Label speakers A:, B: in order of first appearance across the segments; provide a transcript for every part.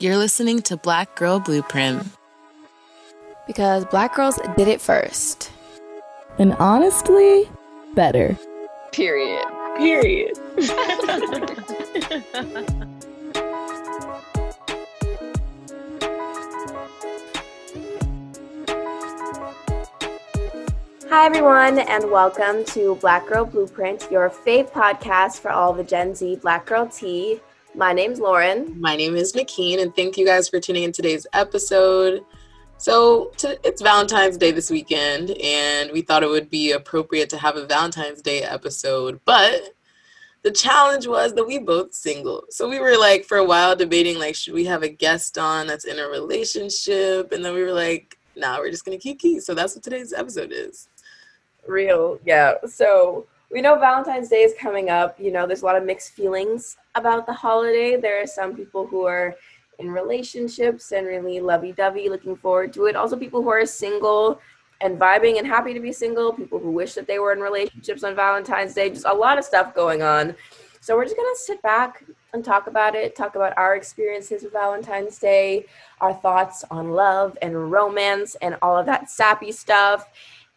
A: You're listening to Black Girl Blueprint.
B: Because black girls did it first.
C: And honestly, better.
D: Period.
E: Period.
F: Hi, everyone, and welcome to Black Girl Blueprint, your fave podcast for all the Gen Z Black Girl tea. My name's Lauren.
A: My name is McKeen, and thank you guys for tuning in today's episode. So, to, it's Valentine's Day this weekend, and we thought it would be appropriate to have a Valentine's Day episode, but the challenge was that we both single. So we were like for a while debating like should we have a guest on that's in a relationship and then we were like nah, we're just going to keep key. So that's what today's episode is.
F: Real. Yeah. So we know Valentine's Day is coming up. You know, there's a lot of mixed feelings about the holiday. There are some people who are in relationships and really lovey dovey, looking forward to it. Also, people who are single and vibing and happy to be single, people who wish that they were in relationships on Valentine's Day, just a lot of stuff going on. So, we're just gonna sit back and talk about it, talk about our experiences with Valentine's Day, our thoughts on love and romance and all of that sappy stuff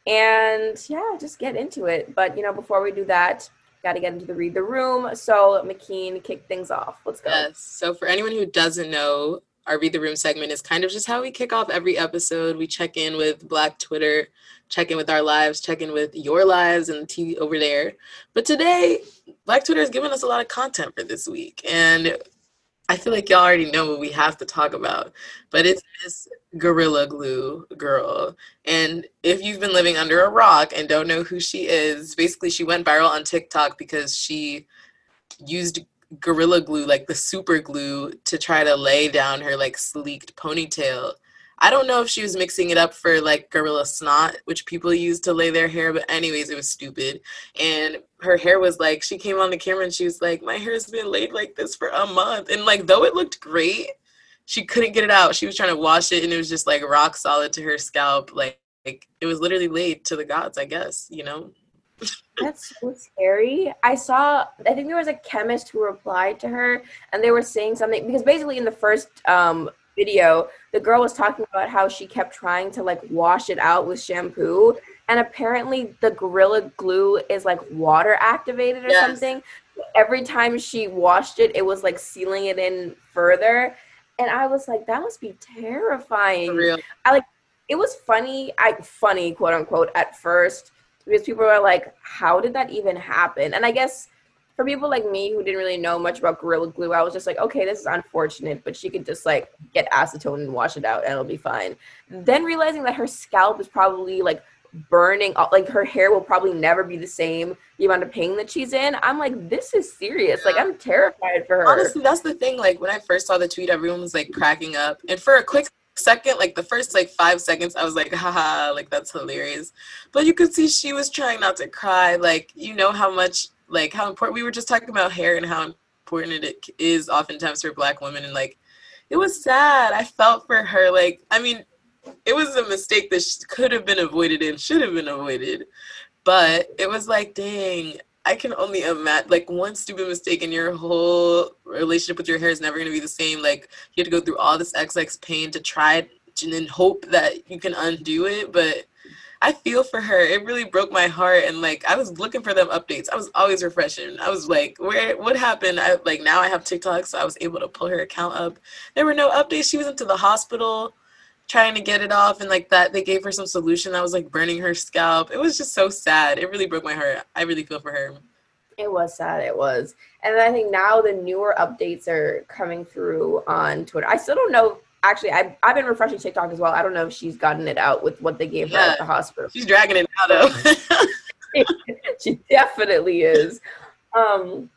F: and yeah, just get into it. But you know, before we do that, got to get into the read the room. So McKeen, kick things off. Let's go.
A: Yes. So for anyone who doesn't know, our read the room segment is kind of just how we kick off every episode. We check in with Black Twitter, check in with our lives, check in with your lives and the TV over there. But today, Black Twitter has given us a lot of content for this week, and I feel like y'all already know what we have to talk about, but it's this Gorilla Glue girl. And if you've been living under a rock and don't know who she is, basically she went viral on TikTok because she used Gorilla Glue, like the super glue, to try to lay down her like sleeked ponytail. I don't know if she was mixing it up for like gorilla snot, which people use to lay their hair, but anyways, it was stupid. And her hair was like, she came on the camera and she was like, My hair's been laid like this for a month. And like, though it looked great, she couldn't get it out. She was trying to wash it and it was just like rock solid to her scalp. Like, like it was literally laid to the gods, I guess, you know?
F: That's so scary. I saw, I think there was a chemist who replied to her and they were saying something because basically in the first um, video, the girl was talking about how she kept trying to like wash it out with shampoo. And apparently the Gorilla Glue is like water activated or yes. something. Every time she washed it, it was like sealing it in further. And I was like, that must be terrifying. I like it was funny, I funny, quote unquote, at first, because people were like, How did that even happen? And I guess for people like me who didn't really know much about Gorilla Glue, I was just like, okay, this is unfortunate, but she could just like get acetone and wash it out and it'll be fine. Then realizing that her scalp is probably like burning, like her hair will probably never be the same the amount of pain that she's in. I'm like, this is serious. Like, I'm terrified for her.
A: Honestly, that's the thing. Like, when I first saw the tweet, everyone was like cracking up. And for a quick second, like the first like five seconds, I was like, haha, like that's hilarious. But you could see she was trying not to cry. Like, you know how much like how important we were just talking about hair and how important it is oftentimes for black women and like it was sad i felt for her like i mean it was a mistake that could have been avoided and should have been avoided but it was like dang i can only imagine like one stupid mistake and your whole relationship with your hair is never going to be the same like you have to go through all this xx pain to try it and then hope that you can undo it but I feel for her. It really broke my heart. And like, I was looking for them updates. I was always refreshing. I was like, where, what happened? I like, now I have TikTok, so I was able to pull her account up. There were no updates. She was into the hospital trying to get it off. And like that, they gave her some solution that was like burning her scalp. It was just so sad. It really broke my heart. I really feel for her.
F: It was sad. It was. And I think now the newer updates are coming through on Twitter. I still don't know actually I've, I've been refreshing tiktok as well i don't know if she's gotten it out with what they gave yeah, her at the hospital
A: she's dragging it out
F: though she definitely is um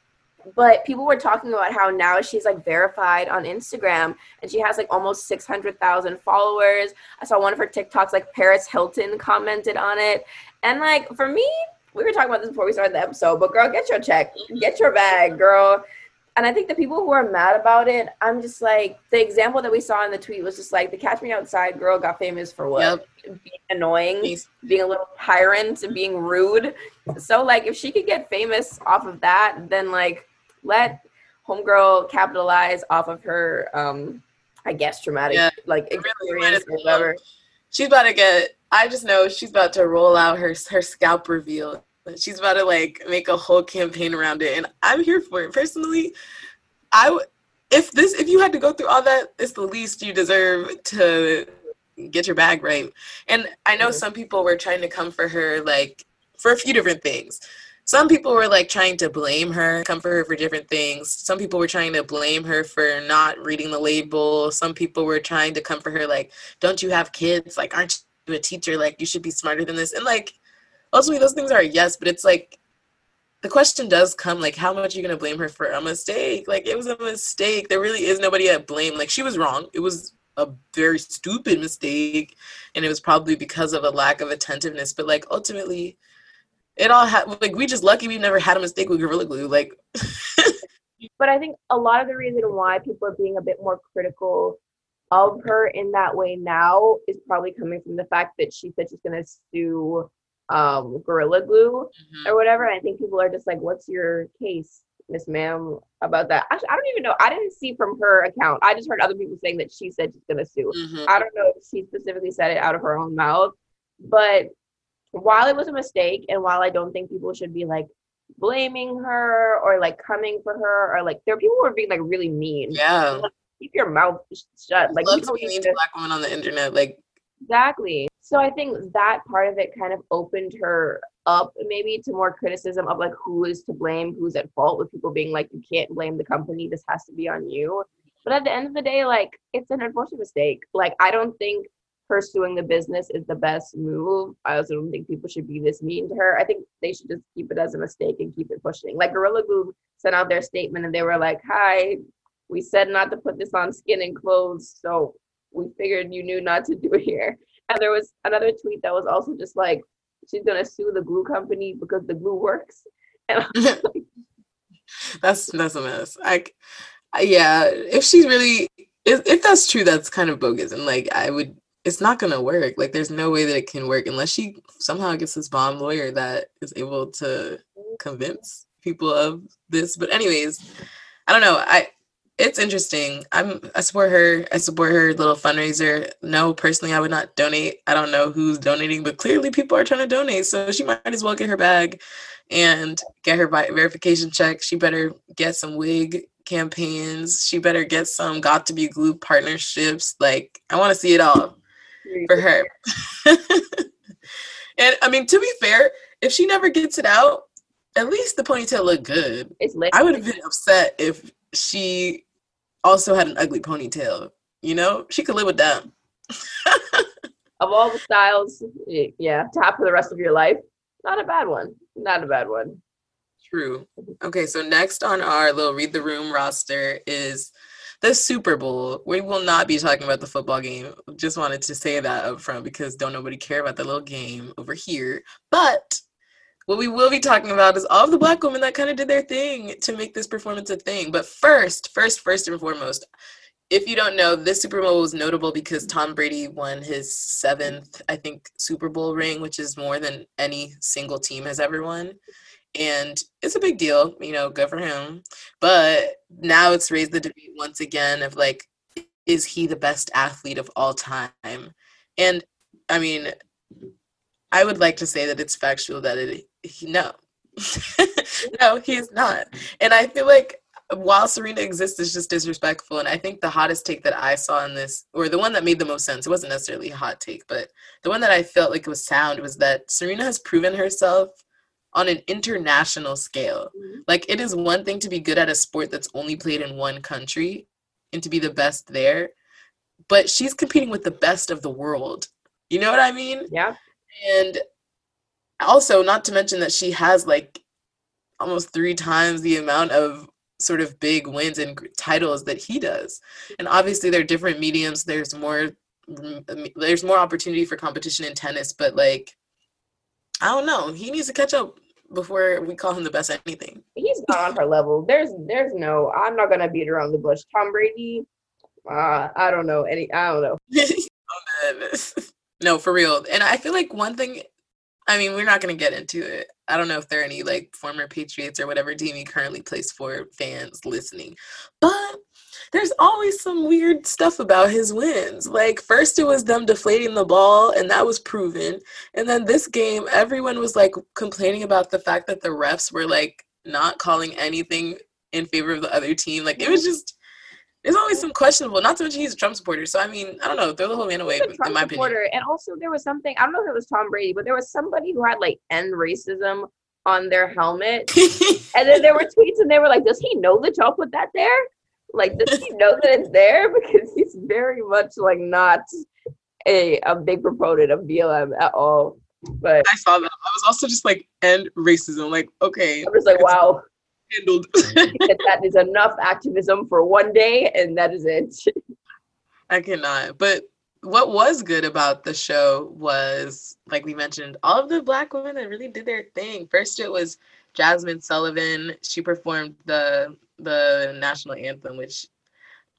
F: but people were talking about how now she's like verified on instagram and she has like almost 600000 followers i saw one of her tiktoks like paris hilton commented on it and like for me we were talking about this before we started the episode but girl get your check get your bag girl and I think the people who are mad about it, I'm just like the example that we saw in the tweet was just like the Catch Me Outside girl got famous for what? Yep. Being annoying, being a little tyrant, and being rude. So like if she could get famous off of that, then like let homegirl capitalize off of her um I guess traumatic
A: Yeah,
F: like experience
A: as
F: or whatever.
A: She's about to get. I just know she's about to roll out her her scalp reveal. She's about to like make a whole campaign around it, and I'm here for it. Personally, I w- if this if you had to go through all that, it's the least you deserve to get your bag right. And I know
F: Mhm.
A: some people were trying to come for her like for a few different things. Some people were like trying to blame her, come for her for different things. Some people were trying to blame her for not reading the label. Some people were trying to come for her like, "Don't you have kids? Like, aren't you a teacher? Like, you should be smarter than this." And like, ultimately, those things are yes, but it's like the question does come like, how much are you gonna blame her for a mistake? Like, it was a mistake. There really is nobody at blame. Like, she was wrong. It was a very stupid mistake, and it was probably because of a lack of attentiveness. But like, ultimately it all had like we just lucky we've never had a mistake with gorilla glue like
F: But I think a lot of the reason why people are being a bit more critical of her in that way now is probably coming from the fact that she said she's going to sue um, Gorilla Glue or whatever. And I think people are just like, "What's your case, Miss Ma'am, about that?" Actually, I don't even know. I didn't see from her account. I just heard other people saying that she said she's going to sue.
A: Mhm.
F: I don't know if she specifically said it out of her own mouth, but while it was a mistake, and while I don't think people should be like blaming her or like coming for her, or like there are people who are being like really mean.
A: yeah
F: Keep your mouth shut. Like
A: love
F: you
A: to be mean
F: to
A: black women on the internet like
F: exactly. So I think that part of it kind of opened her up maybe to more criticism of like who is to blame, who's at fault, with people being like, you can't blame the company, this has to be on you. But at the end of the day, like it's an unfortunate mistake. Like I don't think pursuing the business is the best move. I also don't think people should be this mean to her. I think they should just keep it as a mistake and keep it pushing. Like Gorilla Glue sent out their statement and they were like, "Hi, we said not to put this on skin and clothes, so we figured you knew not to do it here." And there was another tweet that was also just like, "She's gonna sue the glue company because the glue works." And like,
A: that's that's a mess I- yeah if she's really if, if that's true that's kind of bogus and like i would it's not gonna work like there's no way that it can work unless she somehow gets this bomb lawyer that is able to convince people of this but anyways i don't know i it's interesting i'm i support her i support her little fundraiser no personally i would not donate i don't know who's donating but clearly people are trying to donate so she might as well get her bag and get her verification check she better get some wig campaigns she better get some Got2b glue partnerships like i want to see it all for her and i mean to be fair if she never gets it out at least the ponytail looked good
F: it's.
A: I would have been upset if she also had an ugly ponytail. You know, she could live with that.
F: of all the styles, yeah, top for the rest of your life. Not a bad one. Not a bad one.
A: True. Okay, so next on our little read the room roster is the Super Bowl. We will not be talking about the football game. Just wanted to say that up front because don't nobody care about that little game over here. But what we will be talking about is all of the black women that kind of did their thing to make this performance a thing. But first, first, first and foremost, if you don't know, this Super Bowl was notable because Tom Brady won his seventh, I think, Super Bowl ring, which is more than any single team has ever won. And it's a big deal, you know, good for him. But now it's raised the debate once again of like, is he the best athlete of all time? And I mean, I would like to say that it's factual that it he, no, no, he is not. And I feel like while Serena exists is just disrespectful. And I think the hottest take that I saw in this, or the one that made the most sense, it wasn't necessarily a hot take, but the one that I felt like was sound was that Serena has proven herself on an international scale. Like it is one thing to be good at a sport that's only played in one country and to be the best there, but she's competing with the best of the world. You know what I mean?
F: Yeah.
A: And also, not to mention that she has like almost three times the amount of sort of big wins and titles that he does. And obviously, there are different mediums. There's more. mm, There's more opportunity for competition in tennis, but like, I don't know. He needs to catch up before we call him the best at anything.
F: He's not on her level. There's there's no I'm not gonna beat around the bush. Tom Brady, uh, I don't know any I don't know.
A: Oh, no, for real. And I feel like one thing, I mean, we're not to get into it. I don't know if there are any like former Patriots or whatever team he currently plays for fans listening, but there's always some weird stuff about his wins. Like first it was them deflating the ball and that was proven. And then this game everyone was like complaining about the fact that the refs were like not calling anything in favor of the other team. Like it was just there's always some questionable. Not to mention he's a Trump supporter, so I mean, I don't know. Throw the whole man away, in my
F: supporter. opinion. And also, there was something. I don't know if it was Tom Brady, but there was somebody who had like end racism on their helmet, and then there were tweets, and they were like, "Does he know that y'all put that there? Like, does he know that it's there? Because he's very much like not a a big proponent of BLM at all." But
A: I saw that. I was also just like, end racism. Like, okay.
F: I'm just like, wow handled. that is enough activism for one day, and that is it.
A: I cannot. But what was good about the show was, like we mentioned, all of the black women that really did their thing. First, it was Jazmine Sullivan. She performed the the national anthem, which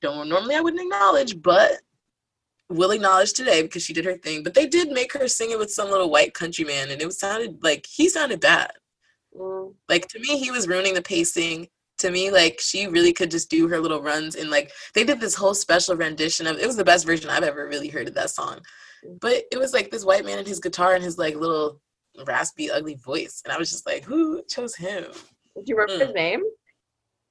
A: don't normally I wouldn't acknowledge, but will acknowledge today because she did her thing. But they did make her sing it with some little white countryman, and it sounded like he sounded bad. Mm. Like to me, he was ruining the pacing. To me, like she really could just do her little runs and like they did this whole special rendition of it was the best version I've ever really heard of that song. Mm. But it was like this white man and his guitar and his like little raspy, ugly voice. And I was just like, who chose him?
F: Do you remember mm. his name?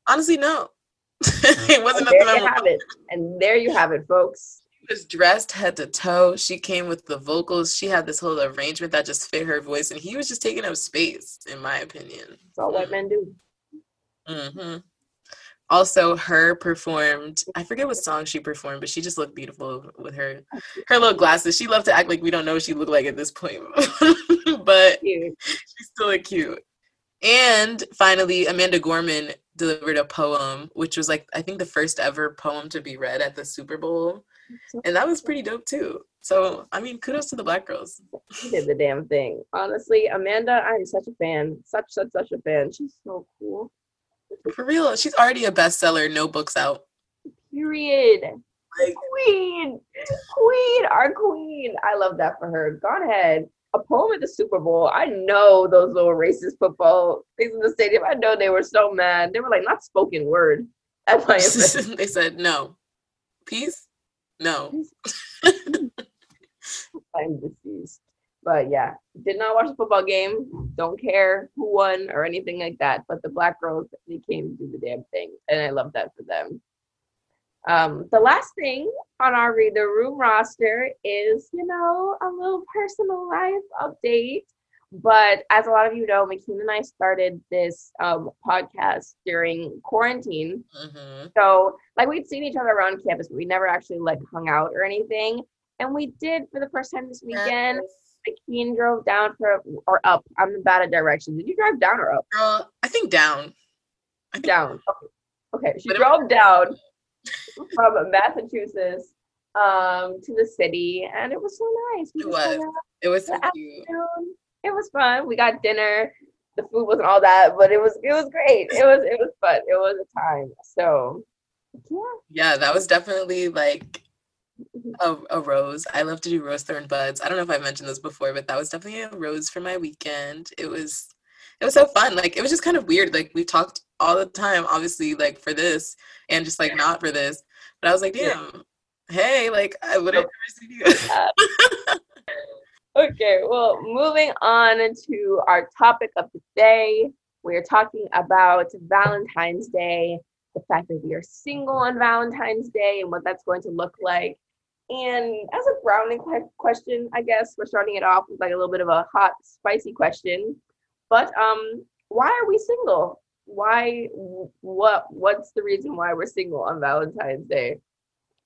A: Honestly, no.
F: it wasn't and there you have it. And there you have it, folks She
A: was dressed head to toe. She came with the vocals. She had this whole arrangement that just fit her voice, and he was just taking up space, in my opinion.
F: That's all white men do.
A: Mm-hmm. Also, H.E.R. performed. I forget what song she performed, but she just looked beautiful with her her little glasses. She loved to act like we don't know what she looked like at this point, but cute. she's still cute. And finally, Amanda Gorman delivered a poem, which was like I think the first ever poem to be read at the Super Bowl and that was pretty dope too. So I mean, kudos to the black girls.
F: She did the damn thing. Honestly, Amanda, I'm such a fan. Such such such a fan. She's so cool.
A: For real, she's already a bestseller. No books out.
F: Period. Like, queen, queen, our queen. I love that for her. Go ahead. A poem at the Super Bowl. I know those little racist football things in the stadium. I know they were so mad. They were like not spoken word. At my
A: they said no. Peace no.
F: I'm deceased. But yeah, did not watch the football game. Don't care who won or anything like that. But the black girls, they came to do the damn thing. And I love that for them. Um, the last thing on our Read the Room roster is, you know, a little personal life update. But as a lot of you know, McKean and I started this um, podcast during quarantine. Mm-hmm. So, like, we'd seen each other around campus, but we never actually like hung out or anything. And we did for the first time this weekend. Yes. McKean drove down for or up. I'm bad at directions. Did you drive down or up?
A: Girl, I think down.
F: I think down. Okay. okay. She drove down from Massachusetts um, to the city, and it was so nice.
A: We it was. It was so cute. Afternoon
F: it was fun. We got dinner. The food wasn't all that, but it was it was great. It was it was fun. It was a time. So
A: yeah. Yeah, that was definitely like Mm-hmm. a, a rose. I love to do rose thorn buds. I don't know if I mentioned this before, but that was definitely a rose for my weekend. It was it was so fun. Like it was just kind of weird. Like we've talked all the time, obviously, like for this and just like not for this. But I was like, damn, yeah. hey, like I would have never seen you.
F: Uh, okay, well, moving on to our topic of the day. We are talking about Valentine's Day, the fact that we are single on Valentine's Day, and what that's going to look like. And as a grounding question, I guess we're starting it off with like a little bit of a hot, spicy question. But um, why are we single? Why? What? What's the reason why we're single on Valentine's Day?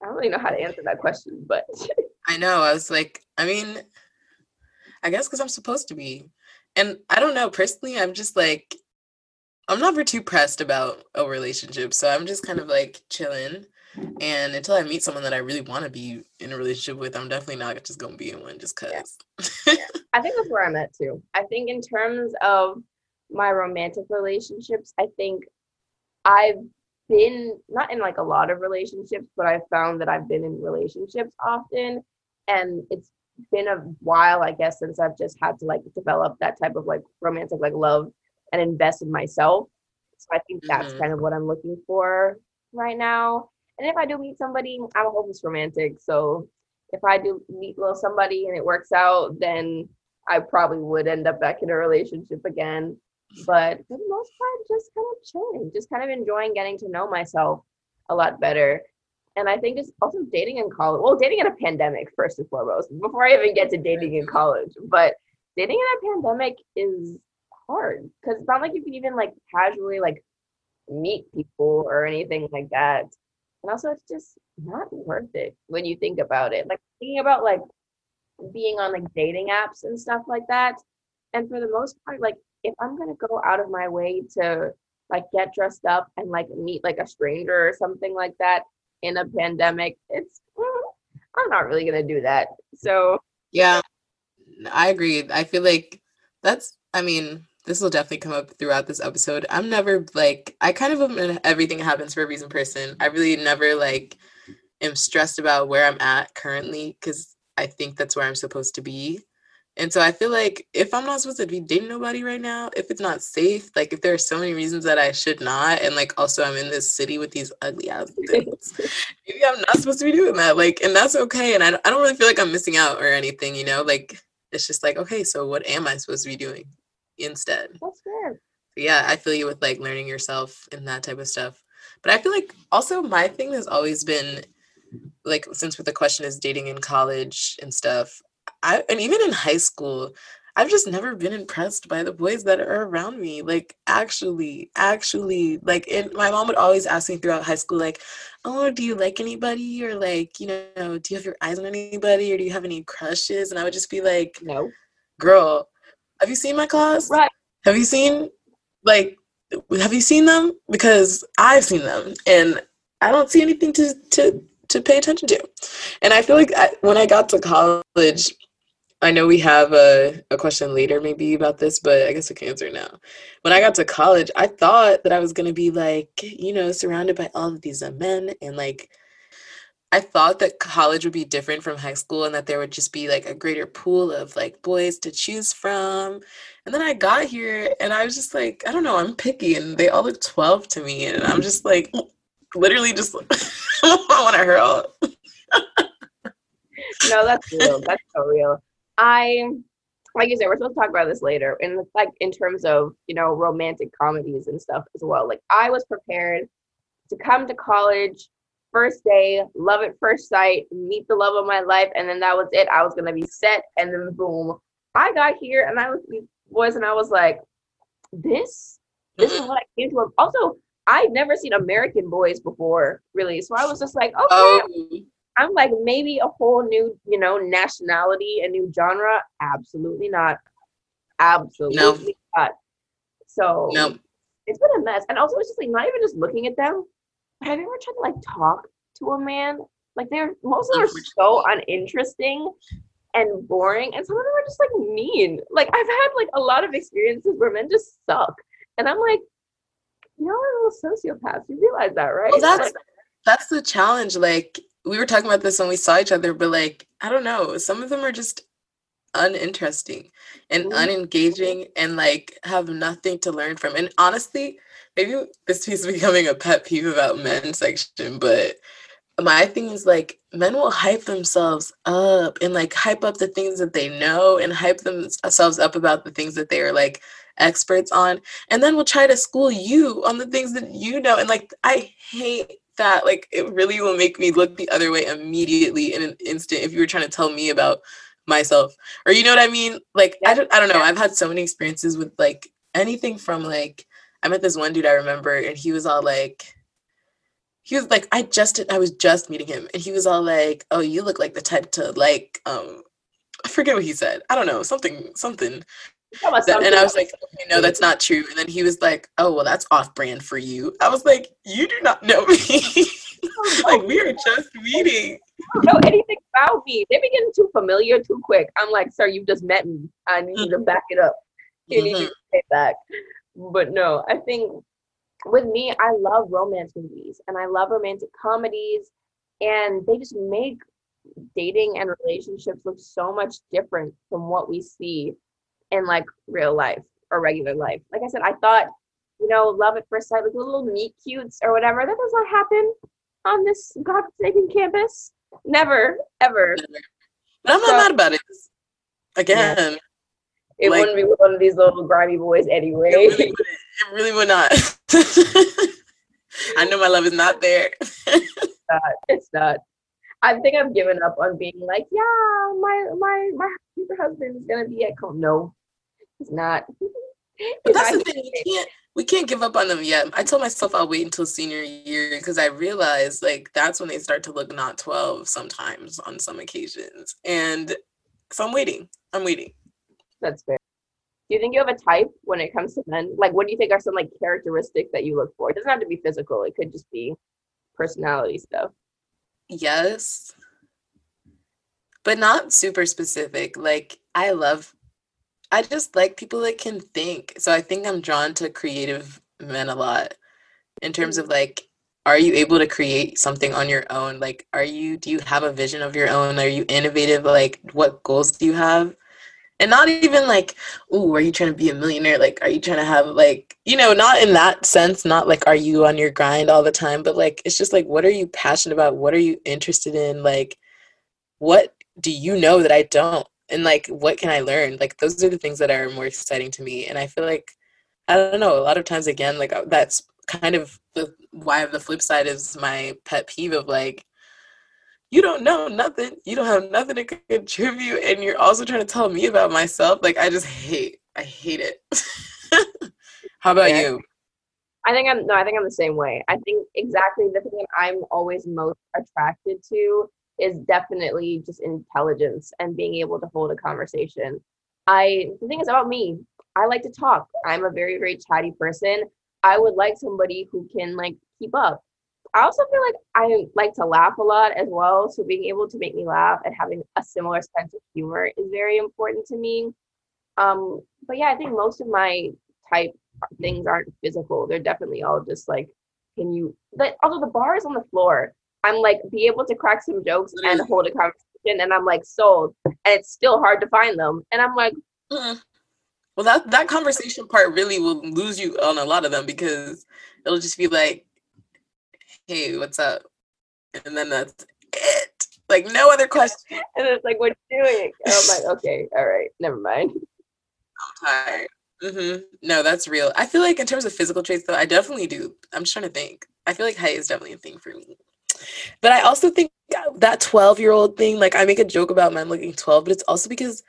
F: I don't really know how to answer that question, but
A: I know. I was like, I mean, I guess because I'm supposed to be. And I don't know, personally, I'm just like, I'm never too pressed about a relationship. So I'm just kind of like chilling. And until I meet someone that I really want to be in a relationship with, I'm definitely not just going to be in one just because.
F: Yeah. I think that's where I'm at too. I think in terms of my romantic relationships, I think I've been not in like a lot of relationships, but I've found that I've been in relationships often. And it's been a while, I guess, since I've just had to like develop that type of like romantic like love and invest in myself. So I think that's mm-hmm. kind of what I'm looking for right now. And if I do meet somebody, I'm a hopeless romantic. So if I do meet little somebody and it works out, then I probably would end up back in a relationship again. But for the most part, just kind of chilling, just kind of enjoying getting to know myself a lot better. And I think it's also dating in college. Well, dating in a pandemic, first and foremost, before I even get to dating in college. But dating in a pandemic is hard because it's not like you can even like casually like meet people or anything like that. And also, it's just not worth it when you think about it. Like thinking about like being on like dating apps and stuff like that. And for the most part, like if I'm gonna go out of my way to like get dressed up and like meet like a stranger or something like that in a pandemic, it's I'm not really gonna do that. So
A: yeah, I agree. I feel like that's. I mean, this will definitely come up throughout this episode. I'm never like I kind of am an everything happens for a reason person. I really never like am stressed about where I'm at currently because I think that's where I'm supposed to be. And so I feel like if I'm not supposed to be dating nobody right now, if it's not safe, like if there are so many reasons that I should not, and like also I'm in this city with these ugly ass things, maybe I'm not supposed to be doing that. Like, and that's okay. And I, I don't really feel like I'm missing out or anything, you know? Like, it's just like, okay, so what am I supposed to be doing instead?
F: that's fair.
A: yeah, I feel you with like learning yourself and that type of stuff. But I feel like also my thing has always been like since with the question is dating in college and stuff, I and even in high school, I've just never been impressed by the boys that are around me. Like actually, actually, like and my mom would always ask me throughout high school, like, oh, do you like anybody? Or like, you know, do you have your eyes on anybody or do you have any crushes? And I would just be like,
F: No.
A: girl, have you seen my class?
F: Right.
A: Have you seen like have you seen them? Because I've seen them and I don't see anything to to to pay attention to. And I feel like I, when I got to college, I know we have a, a question later maybe about this, but I guess I can answer now. When I got to college, I thought that I was gonna be like, you know, surrounded by all of these men and like I thought that college would be different from high school and that there would just be like a greater pool of like boys to choose from. And then I got here and I was just like, I don't know, I'm picky and they all look 12 to me. And I'm just like, literally just, I want to hurl.
F: no, that's real. That's so real. I like you said, we're supposed to talk about this later. And like in terms of, you know, romantic comedies and stuff as well. Like I was prepared to come to college first day, love at first sight, meet the love of my life, and then that was it. I was gonna be set, and then boom, I got here, and I was boys, and I was like, this, this is what I came to. Also, I'd never seen American Boys before, really, so I was just like, okay,
A: Oh,
F: I'm like maybe a whole new, you know, nationality, a new genre. Absolutely not. Absolutely not. So
A: no.
F: it's been a mess. And also it's just like not even just looking at them. But have you ever tried to like talk to a man? Like they're most of them are so uninteresting and boring. And some of them are just like mean. Like I've had like a lot of experiences where men just suck. And I'm like, y'all are little sociopaths. You realize that, right?
A: Well, that's
F: Like,
A: that's the challenge. Like we were talking about this when we saw each other, but like I don't know, some of them are just uninteresting and
F: Mhm.
A: unengaging and like have nothing to learn from. And honestly, maybe this piece is becoming a pet peeve about men section, but my thing is like men will hype themselves up and like hype up the things that they know and hype themselves up about the things that they are like experts on and then will try to school you on the things that you know and like i hate that like it really will make me look the other way immediately in an instant if you were trying to tell me about myself. Or you know what i mean? Like I, don't, I don't know. I've had so many experiences with like anything from like i met this one dude i remember and he was all like he was like i just i was just meeting him and he was all like oh you look like the type to like um i forget what he said i don't know something something that- and I was like, okay, no, that's not true. And then he was like, oh, well, that's off brand for you. I was like, you do not know me. like, we are just meeting.
F: don't know anything about me. They be getting too familiar too quick. I'm like, sir, you just met me. I need you to back it up. You need
A: Mhm.
F: to stay back. But no, I think with me, I love romance movies and I love romantic comedies, and they just make dating and relationships look so much different from what we see in like real life or regular life. Like I said, I thought, you know, love at first sight, like little meet cutes or whatever. That does not happen on this godforsaken campus. Never, ever.
A: But I'm not
F: So-
A: mad about it. Again,
F: It
A: Like-
F: wouldn't be one of these little grimy boys anyway.
A: it, really wouldn't, it really would not. I know my love is not there.
F: it's not. I think I've given up on being like, yeah, my my my future husband is gonna be at home. No, it's not.
A: But that's the thing, we can't we can't give up on them yet. I told myself I'll wait until senior year because I realized like that's when they start to look not 12 sometimes on some occasions. And so I'm waiting. I'm waiting.
F: That's fair. Do you think you have a type when it comes to men? Like, what do you think are some like characteristics that you look for? It doesn't have to be physical. It could just be personality stuff.
A: Yes. But not super specific. Like I love I just like people that can think. So I think I'm drawn to creative men a lot in terms of like are you able to create something on your own? Like are you do you have a vision of your own? Are you innovative? Like what goals do you have? And not even like, oh, are you trying to be a millionaire? Like, are you trying to have like, you know, not in that sense, not like, are you on your grind all the time, but like, it's just like, what are you passionate about? What are you interested in? Like, what do you know that I don't? And like, what can I learn? Like, those are the things that are more exciting to me. And I feel like, I don't know, a lot of times, again, like, uh, that's kind of the why the flip side is my pet peeve of like, you don't know nothing. You don't have nothing to contribute, and you're also trying to tell me about myself. Like I just hate, I hate it. How about
F: Yeah.
A: you?
F: I think I'm no, I think I'm the same way. I think exactly the thing that I'm always most attracted to is definitely just intelligence and being able to hold a conversation. I the thing is about me, I like to talk. I'm a very, very chatty person. I would like somebody who can like keep up. I also feel like I like to laugh a lot as well. So being able to make me laugh and having a similar sense of humor is very important to me. Um, but yeah, I think most of my type things aren't physical. They're definitely all just like, can you? But although the bar is on the floor, I'm like be able to crack some jokes and hold a conversation, and I'm like sold. And it's still hard to find them, and I'm like,
A: Mm-mm. Well, that that conversation part really will lose you on a lot of them because it'll just be like, "Hey, what's up?" And then that's it. Like no other question.
F: and it's like, what are you doing? And I'm like, okay, all right, never mind.
A: I'm tired. hmm No, that's real. I feel like in terms of physical traits, though, I definitely do. I'm just trying to think. I feel like height is definitely a thing for me. But I also think that 12 year old thing, like I make a joke about men looking 12, but it's also because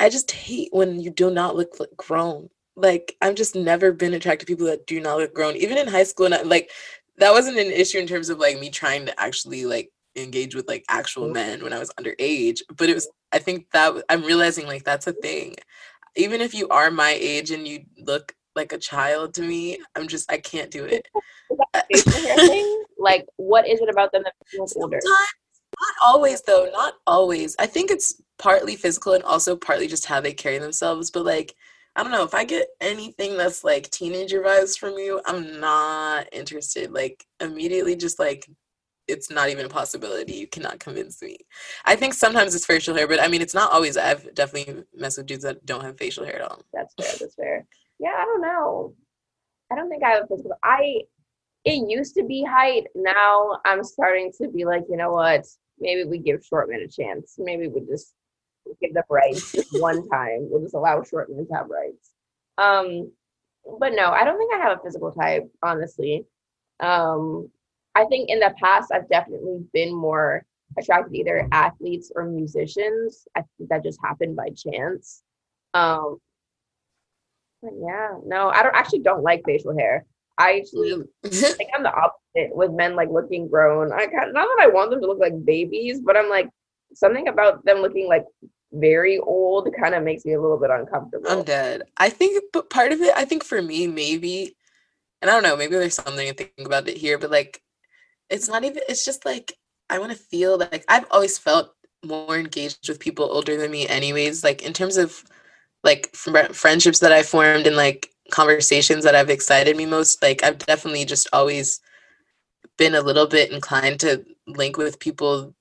A: I just hate when you do not look like grown. Like I've just never been attracted to people that do not look grown. Even in high school, and I- like that wasn't an issue in terms of like me trying to actually like engage with like actual mm-hmm. men when I was underage. But it was, I think that I'm realizing like that's a thing even if you are my age and you look like a child to me, I'm just I can't do it.
F: Facial hair thing, like, what is it about them that makes you older?
A: Not always though, not always. I think it's partly physical and also partly just how they carry themselves. But like, I don't know if I get anything that's like teenager vibes from you, I'm not interested. Like immediately, just like it's not even a possibility. You cannot convince me. I think sometimes it's facial hair, but I mean, it's not always. I've definitely messed with dudes that don't have facial hair at all.
F: That's fair. That's fair. Yeah, I don't know. I don't think I have physical. I it used to be height. Now I'm starting to be like, you know what? Maybe we give short men a chance. Maybe we just give them rights one time. We'll just allow short men to have rights. Um, but no, I don't think I have a physical type. Honestly, um, I think in the past I've definitely been more attracted to either athletes or musicians. I think that just happened by chance. Um, but yeah, no, I don't actually don't like facial hair. I actually think I'm the opposite with men like looking grown. I kind not that I want them to look like babies, but I'm like something about them looking like very old kind of makes me a little bit uncomfortable.
A: I'm dead. I think, but part of it, I think for me, maybe, and I don't know, maybe there's something to think about it here, but like, it's not even, it's just like, I want to feel like I've always felt more engaged with people older than me, anyways. Like, in terms of like fr- friendships that I formed and like conversations that have excited me most, like, I've definitely just always been a little bit inclined to link with people,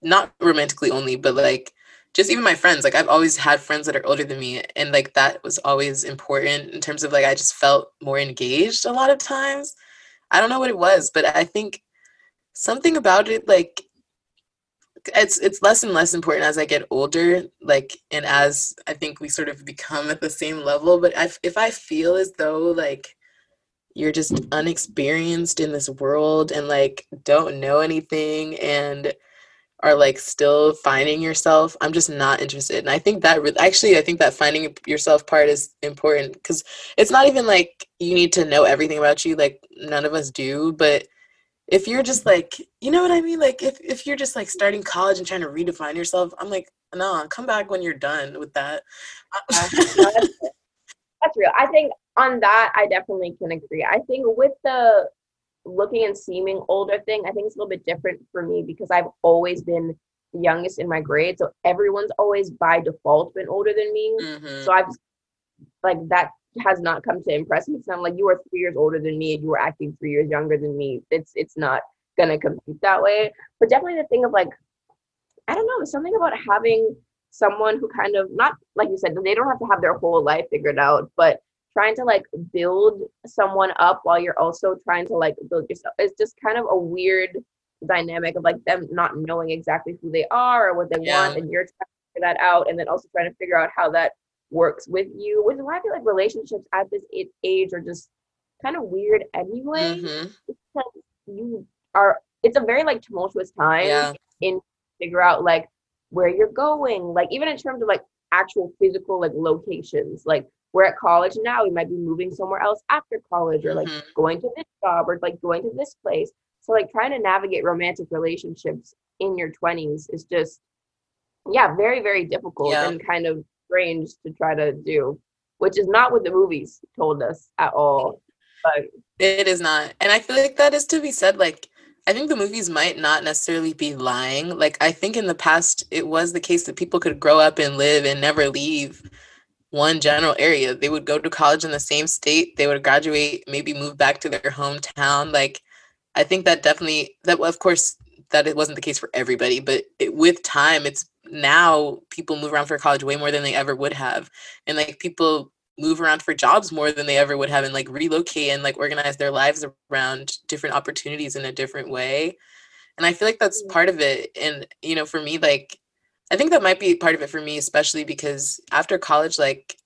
A: not romantically only, but like, just even my friends like i've always had friends that are older than me and like that was always important in terms of like i just felt more engaged a lot of times i don't know what it was but i think something about it like it's it's less and less important as I get older, like and as I think we sort of become at the same level. But I, if I feel as though like you're just unexperienced in this world and like don't know anything and are like still finding yourself i'm just not interested and i think that re- actually i think that finding yourself part is important because it's not even like you need to know everything about you like none of us do but if you're just like you know what i mean? Like if, if you're just like starting college and trying to redefine yourself i'm like no come back when you're done with that.
F: That's real. I think on that i definitely can agree. I think with the looking and seeming older thing i think it's a little bit different for me because i've always been the youngest in my grade so everyone's always by default been older than me
A: Mhm.
F: so i've like that has not come to impress me. So I'm like, you are three years older than me, and you are acting three years younger than me. It's it's not gonna compete that way. But definitely the thing of like, I don't know, something about having someone who kind of not like you said, they don't have to have their whole life figured out, but trying to like build someone up while you're also trying to like build yourself. It's just kind of a weird dynamic of like them not knowing exactly who they are or what they
A: Yeah.
F: want, and you're trying to figure that out, and then also trying to figure out how that works with you, which is why I feel like relationships at this age are just kind of weird anyway.
A: Mhm.
F: Because you are, it's a very like tumultuous time
A: Yeah.
F: in figure out like where you're going, like even in terms of like actual physical like locations. Like we're at college now, we might be moving somewhere else after college, or like
A: Mhm.
F: going to this job, or like going to this place. So like trying to navigate romantic relationships in your 20s is just yeah very very difficult
A: Yeah.
F: and kind of strange to try to do which is not what the movies told us at all but
A: It is not. And I feel like that is to be said. Like, I think the movies might not necessarily be lying. Like, I think in the past, it was the case that people could grow up and live and never leave one general area. They would go to college in the same state, they would graduate, maybe move back to their hometown. Like, I think that definitely, that of course, that it wasn't the case for everybody, but it, with time, it's now people move around for college way more than they ever would have. And like, people move around for jobs more than they ever would have and like relocate and like organize their lives around different opportunities in a different way and i feel like that's
F: Mm.
A: part of it and you know for me like i think that might be part of it for me especially because after college like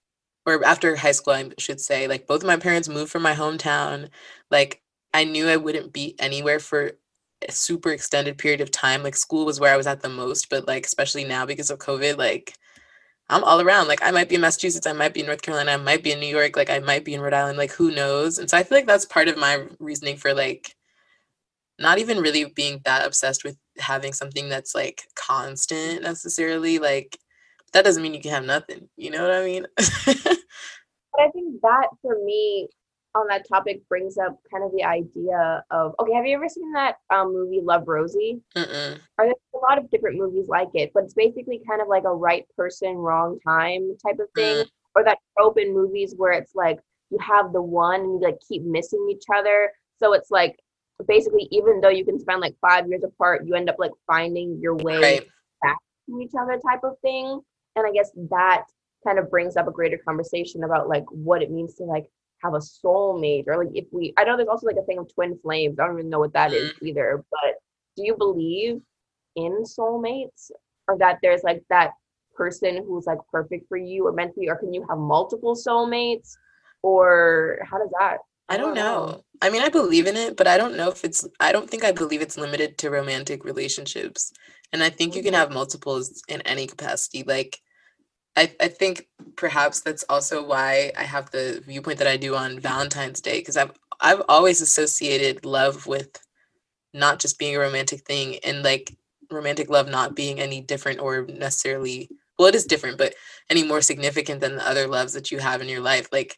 A: or after high school i should say like both of my parents moved from my hometown like i knew i wouldn't be anywhere for a super extended period of time like school was where i was at the most but like especially now because of covid like I'm all around. Like I might be in Massachusetts, I might be in North Carolina, I might be in New York, like I might be in Rhode Island, like who knows? And so I feel like that's part of my reasoning for like not even really being that obsessed with having something that's like constant necessarily. Like that doesn't mean you can have nothing. You know what I mean?
F: but i think that for me on that topic brings up kind of the idea of okay have you ever seen that um, movie love rosie
A: Mm-mm.
F: or there's a lot of different movies like it but it's basically kind of like a right person wrong time type of thing or that trope in movies where it's like you have the one and you like keep missing each other so it's like basically even though you can spend like five years apart you end up like finding your way
A: Right.
F: to each other type of thing. And i guess that kind of brings up a greater conversation about like what it means to like have a soulmate or like if we i know there's also like a thing of twin flames. I don't even know what that is mm. either. But do you believe in soulmates? Or that there's like that person who's like perfect for you or you? Or can you have multiple soulmates? Or how does that
A: I don't know. I mean, I believe in it, but I don't know if it's, I don't think I believe it's limited to romantic relationships. And I think you can mm-hmm. have multiples in any capacity. Like, I, I think perhaps that's also why I have the viewpoint that I do on Valentine's Day, because I've, I've always associated love with not just being a romantic thing and like romantic love not being any different or necessarily, well, it is different, but any more significant than the other loves that you have in your life. Like,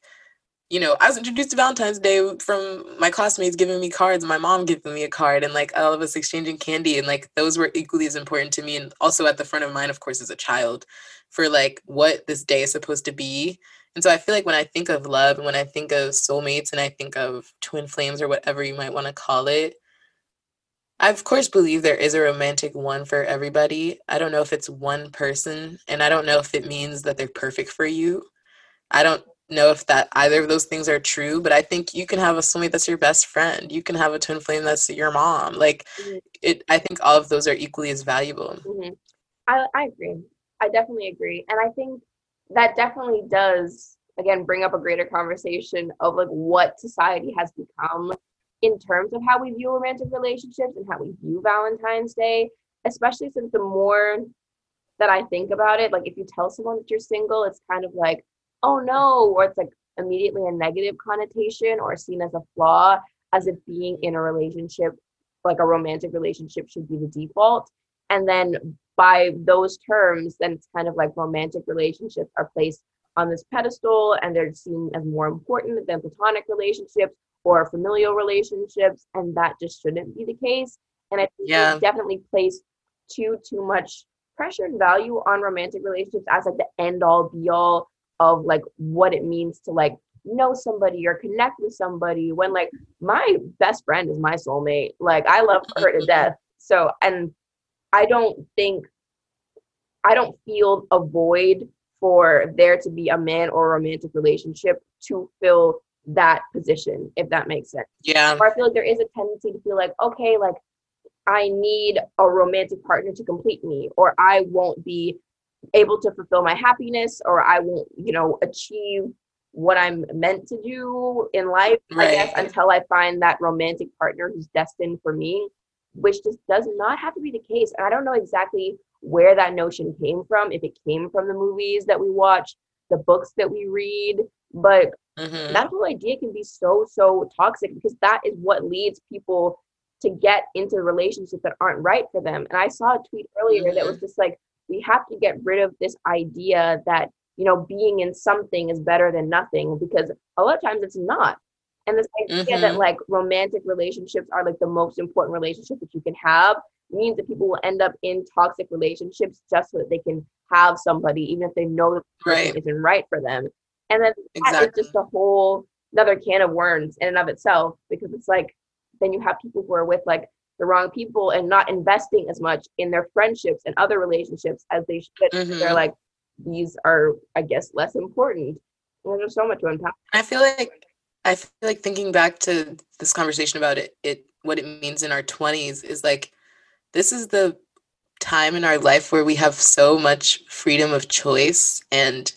A: you know, I was introduced to Valentine's Day from my classmates giving me cards, my mom giving me a card, and like all of us exchanging candy. And like those were equally as important to me. And also at the front of mind, of course, as a child, for like what this day is supposed to be. And so I feel like when I think of love and when I think of soulmates and I think of twin flames or whatever you might want to call it, I of course believe there is a romantic one for everybody. I don't know if it's one person, and I don't know if it means that they're perfect for you. I don't know if that either of those things are true, but I think you can have a soulmate that's your best friend. You can have a twin flame that's your mom. Like
F: Mhm.
A: it I think all of those are equally as valuable.
F: hmm I, I agree. I definitely agree. And I think that definitely does, again, bring up a greater conversation of like what society has become in terms of how we view romantic relationships and how we view Valentine's Day, especially since the more that I think about it, like if you tell someone that you're single, it's kind of like, oh no, or it's like immediately a negative connotation or seen as a flaw, as if being in a relationship, like a romantic relationship, should be the default. And then by those terms, then it's kind of like romantic relationships are placed on this pedestal and they're seen as more important than platonic relationships or familial relationships. And that just shouldn't be the case. And I think
A: Yeah.
F: definitely place too too much pressure and value on romantic relationships as like the end all be all of like what it means to like know somebody or connect with somebody when like my best friend is my soulmate. Like i love her to mm-hmm. death. So and i don't think i don't feel a void for there to be a man or a romantic relationship to fill that position if that makes sense.
A: Yeah.
F: or I feel like there is a tendency to feel like, okay, like I need a romantic partner to complete me, or I won't be able to fulfill my happiness, or I won't, you know, achieve what I'm meant to do in life, I guess, until I find that romantic partner who's destined for me, which just does not have to be the case. And I don't know exactly where that notion came from, if it came from the movies that we watch, the books that we read, but
A: Mhm.
F: that whole idea can be so so toxic because that is what leads people to get into relationships that aren't right for them and i saw a tweet earlier that was just like we have to get rid of this idea that you know being in something is better than nothing because a lot of times it's not and this idea that
A: Mhm.
F: like romantic relationships are like the most important relationship that you can have means that people will end up in toxic relationships just so that they can have somebody even if they know that the person
A: Right.
F: isn't right for them and then that is just a whole another can of worms in and of itself because it's like then you have people who are with like the wrong people and not investing as much in their friendships and other relationships as they should.
A: Mhm.
F: They're like these are, I guess, less important. And there's so much to unpack.
A: I feel like I feel like thinking back to this conversation about it, it what it means in our 20s is like this is the time in our life where we have so much freedom of choice and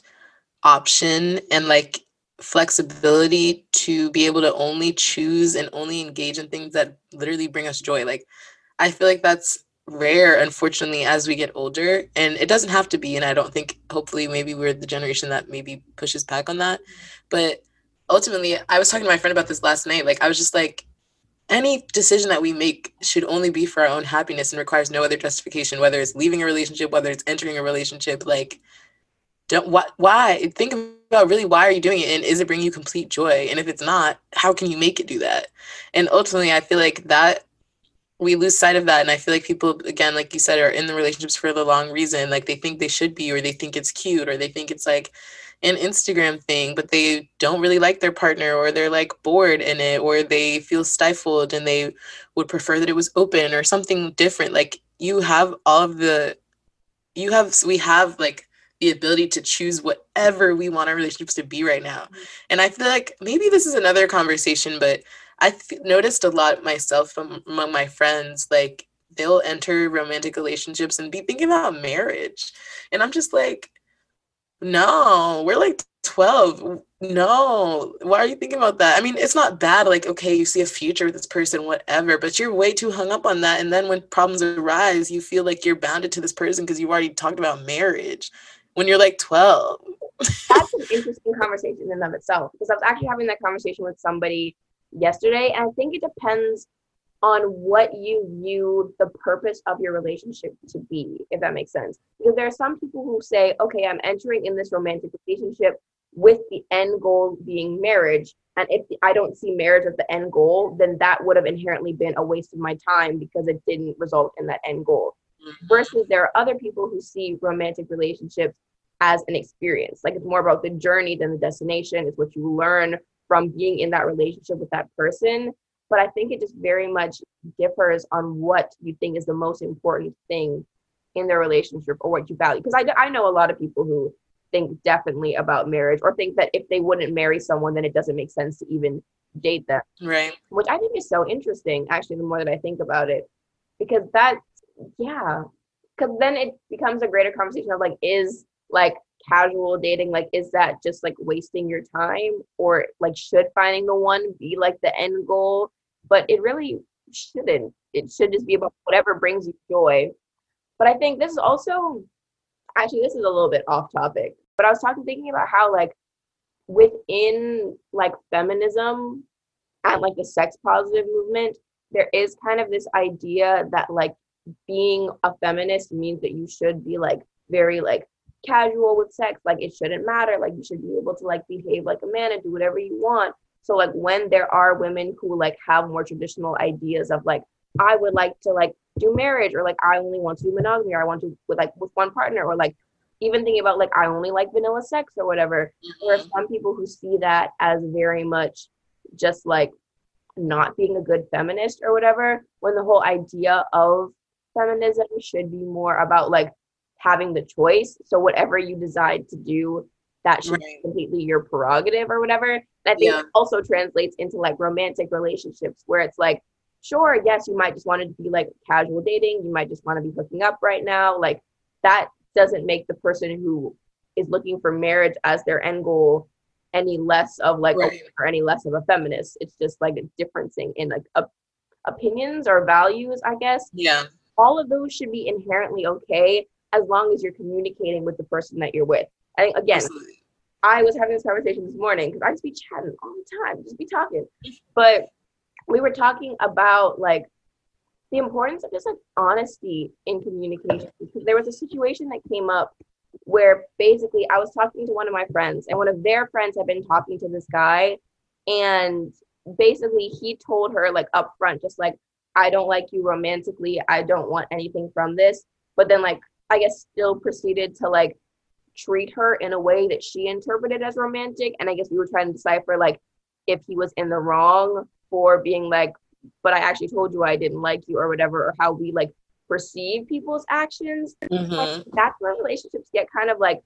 A: option and like flexibility to be able to only choose and only engage in things that literally bring us joy. Like I feel like that's rare unfortunately as we get older and it doesn't have to be and I don't think hopefully maybe we're the generation that maybe pushes back on that. But ultimately I was talking to my friend about this last night. Like I was just like any decision that we make should only be for our own happiness and requires no other justification whether it's leaving a relationship whether it's entering a relationship like don't why, why think about really why are you doing it? And is it bringing you complete joy? And if it's not how can you make it do that? And ultimately i feel like that we lose sight of that. And i feel like people again like you said are in the relationships for the long reason. Like they think they should be or they think it's cute or they think it's like an instagram thing but they don't really like their partner or they're like bored in it or they feel stifled and they would prefer that it was open or something different. Like you have all of the you have we have like the ability to choose whatever we want our relationships to be right now. And i feel like maybe this is another conversation but i've noticed a lot myself from among my friends like they'll enter romantic relationships and be thinking about marriage. And i'm just like no we're like 12 no why are you thinking about that? I mean it's not bad like okay you see a future with this person whatever but you're way too hung up on that. And then when problems arise you feel like you're bounded to this person because you've already talked about marriage when you're like 12
F: That's an interesting conversation in and of itself because I was actually having that conversation with somebody yesterday, and I think it depends on what you view the purpose of your relationship to be, if that makes sense. Because there are some people who say, okay, I'm entering in this romantic relationship with the end goal being marriage. And if I don't see marriage as the end goal, then that would have inherently been a waste of my time because it didn't result in that end goal. Mm-hmm. Versus there are other people who see romantic relationships as an experience. Like it's more about the journey than the destination. It's what you learn from being in that relationship with that person. But I think it just very much differs on what you think is the most important thing in their relationship or what you value. Because I, I know a lot of people who think definitely about marriage or think that if they wouldn't marry someone, then it doesn't make sense to even date them.
A: Right.
F: Which I think is so interesting, actually, the more that I think about it. Because that, yeah, because then it becomes a greater conversation of like, is like casual dating, like, is that just like wasting your time? Or like, should finding the one be like the end goal? But it really shouldn't. It should just be about whatever brings you joy. But I think this is also, actually, this is a little bit off topic, but I was talking, thinking about how like within like feminism and like the sex positive movement, there is kind of this idea that like being a feminist means that you should be like very like casual with sex like it shouldn't matter like you should be able to like behave like a man and do whatever you want so like when there are women who like have more traditional ideas of like i would like to like do marriage or like i only want to do monogamy or i want to with like with one partner or like even thinking about like I only like vanilla sex or whatever. Mm-hmm. There are some people who see that as very much just like not being a good feminist or whatever, when the whole idea of feminism should be more about like having the choice. So whatever you decide to do, that should right. be completely your prerogative or whatever. I think yeah. it also translates into like romantic relationships where it's like, sure, yes, you might just want to be like casual dating, you might just want to be hooking up right now. Like that doesn't make the person who is looking for marriage as their end goal any less of like right. or any less of a feminist. It's just like a differencing in like opinions or values, I guess.
A: Yeah.
F: All of those should be inherently okay as long as you're communicating with the person that you're with. I think again, Absolutely. I was having this conversation this morning because I just be chatting all the time, just be talking. But we were talking about like the importance of just like honesty in communication. Because there was a situation that came up where basically I was talking to one of my friends, and one of their friends had been talking to this guy, and basically he told her like up front, just like, I don't like you romantically, I don't want anything from this. But then like I guess still proceeded to like treat her in a way that she interpreted as romantic. And I guess we were trying to decipher like if he was in the wrong for being like, but I actually told you I didn't like you or whatever, or how we like perceive people's actions. Mm-hmm. That's where relationships get kind of like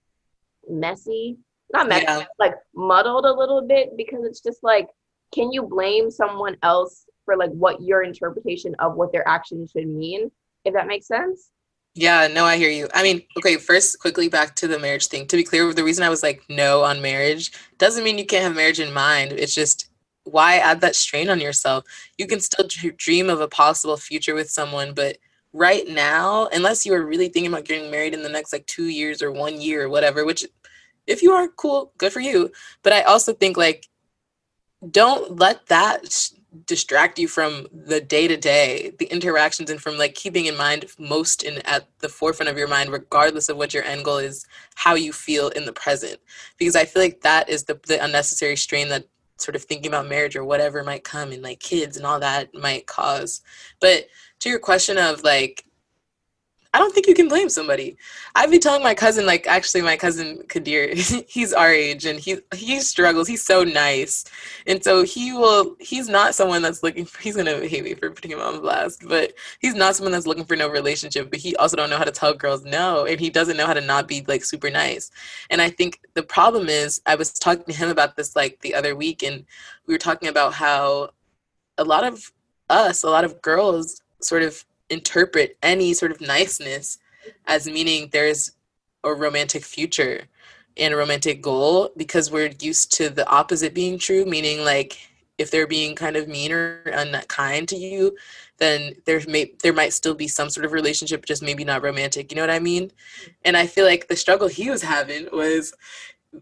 F: messy. Not messy, yeah. like muddled a little bit because it's just like, can you blame someone else for like what your interpretation of what their actions should mean? If that makes sense.
A: Yeah, no, I hear you. I mean, okay, first, quickly back to the marriage thing. To be clear, the reason I was like no on marriage doesn't mean you can't have marriage in mind. It's just why add that strain on yourself? You can still dream of a possible future with someone, but right now, unless you are really thinking about getting married in the next like two years or one year or whatever, which if you are cool, good for you. But I also think like don't let that distract you from the day to day, the interactions, and from like keeping in mind most in at the forefront of your mind, regardless of what your end goal is, how you feel in the present. Because I feel like that is the, the unnecessary strain that sort of thinking about marriage or whatever might come and like kids and all that might cause. But to your question of like I don't think you can blame somebody. I've been telling my cousin, like actually my cousin Kadir, he's our age and he he struggles. He's so nice. And so he will he's not someone that's looking for he's gonna hate me for putting him on blast, but he's not someone that's looking for no relationship, but he also don't know how to tell girls no. And he doesn't know how to not be like super nice. And I think the problem is I was talking to him about this like the other week and we were talking about how a lot of us, a lot of girls sort of interpret any sort of niceness as meaning there's a romantic future and a romantic goal because we're used to the opposite being true, meaning like if they're being kind of mean or unkind to you, then there may there might still be some sort of relationship, just maybe not romantic. You know what I mean? And I feel like the struggle he was having was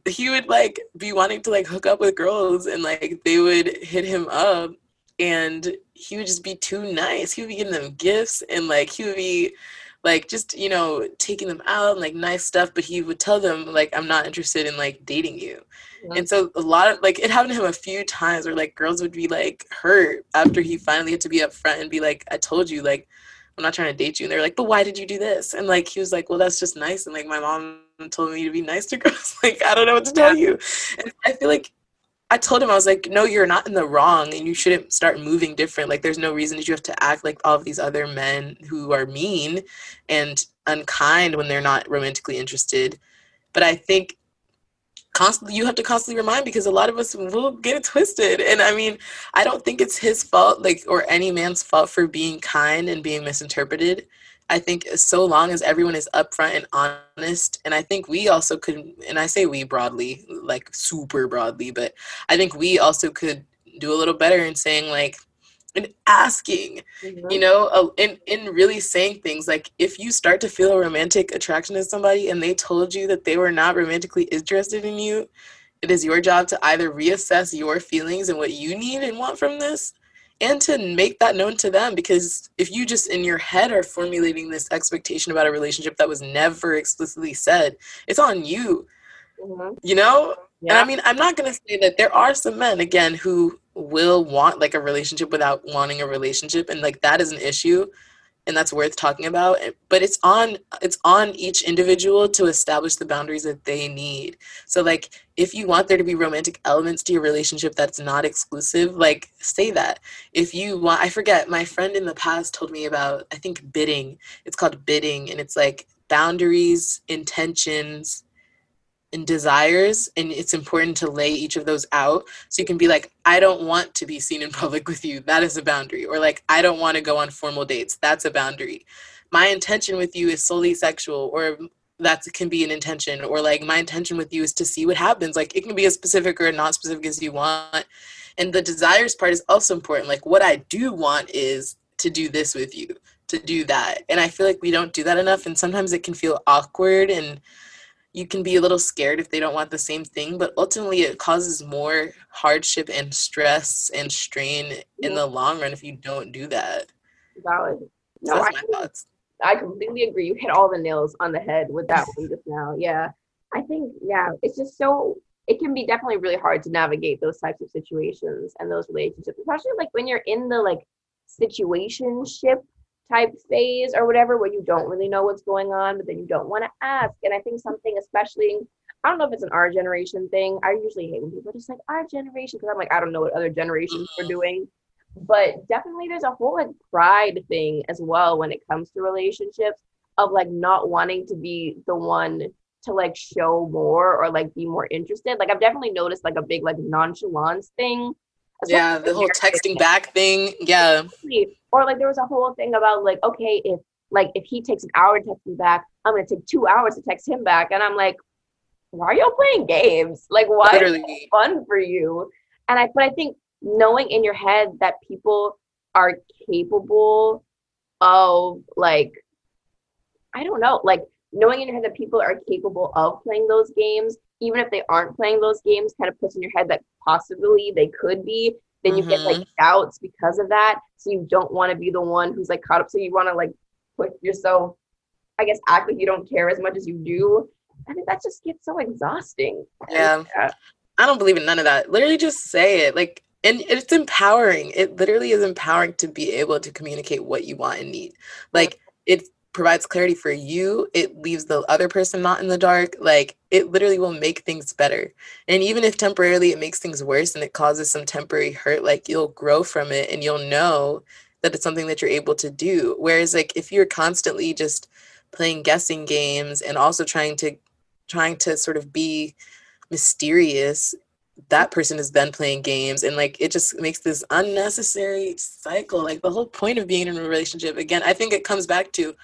A: he would like be wanting to like hook up with girls and like they would hit him up and he would just be too nice. He would be giving them gifts and like he would be like just you know taking them out and like nice stuff but he would tell them like i'm not interested in like dating you. And so a lot of like it happened to him a few times where like girls would be like hurt after he finally had to be upfront and be like i told you like i'm not trying to date you. And they're like but why did you do this? And like he was like well that's just nice. And like my mom told me to be nice to girls. Like i don't know what to tell you. And i feel like I told him I was like, no, you're not in the wrong, and you shouldn't start moving different. Like, there's no reason that you have to act like all of these other men who are mean and unkind when they're not romantically interested. But I think constantly you have to constantly remind because a lot of us will get it twisted and i mean i don't think it's his fault like or any man's fault for being kind and being misinterpreted i think so long as everyone is upfront and honest and i think we also could and i say we broadly like super broadly but i think we also could do a little better in saying like and asking mm-hmm. you know in in really saying things like if you start to feel a romantic attraction to somebody and they told you that they were not romantically interested in you it is your job to either reassess your feelings and what you need and want from this and to make that known to them because if you just in your head are formulating this expectation about a relationship that was never explicitly said it's on you mm-hmm. you know yeah. and i mean i'm not going to say that there are some men again who will want like a relationship without wanting a relationship and like that is an issue and that's worth talking about but it's on it's on each individual to establish the boundaries that they need. So like if you want there to be romantic elements to your relationship that's not exclusive like say that. If you want i forget my friend in the past told me about i think bidding. It's called bidding and it's like boundaries intentions and desires and it's important to lay each of those out. So you can be like i don't want to be seen in public with you. That is a boundary. Or like i don't want to go on formal dates. That's a boundary. My intention with you is solely sexual or that can be an intention. Or like my intention with you is to see what happens. Like it can be as specific or not specific as you want. And the desires part is also important. Like what i do want is to do this with you to do that. And i feel like we don't do that enough and sometimes it can feel awkward and you can be a little scared if they don't want the same thing, but ultimately it causes more hardship and stress and strain in the long run if you don't do that.
F: Valid. No, so that's I, my thoughts. I completely agree. You hit all the nails on the head with that one just now. Yeah. I think, yeah, it's just so, it can be definitely really hard to navigate those types of situations and those relationships, especially like when you're in the like situationship type phase or whatever where you don't really know what's going on, but then you don't want to ask. And I think something, especially, I don't know if it's an our generation thing. I usually hate when people just like our generation because I'm like, I don't know what other generations are mm-hmm. doing. But definitely there's a whole like pride thing as well when it comes to relationships of like not wanting to be the one to like show more or like be more interested. Like I've definitely noticed like a big like nonchalance thing
A: yeah, the whole texting back thing. Yeah.
F: Or like there was a whole thing about like, okay, if like if he takes an hour to text me back, I'm gonna take two hours to text him back. And I'm like, why are y'all playing games? Like why Literally. is it fun for you? And I but I think knowing in your head that people are capable of like I don't know, like knowing in your head that people are capable of playing those games even if they aren't playing those games, kind of puts in your head that possibly they could be. Then you mm-hmm. get like mm-hmm. doubts because of that. So you don't want to be the one who's like caught up. So you want to like put yourself, I guess, act like you don't care as much as you do. I think that just gets so exhausting.
A: Yeah. yeah. I don't believe in none of that. Literally just say it. Like, and it's empowering. It literally is empowering to be able to communicate what you want and need. Like, it's provides clarity for you it leaves the other person not in the dark like it literally will make things better. And even if temporarily it makes things worse and it causes some temporary hurt like you'll grow from it and you'll know that it's something that you're able to do. Whereas like if you're constantly just playing guessing games and also trying to trying to sort of be mysterious that person is then playing games and like it just makes this unnecessary cycle. Like the whole point of being in a relationship again i think it comes back to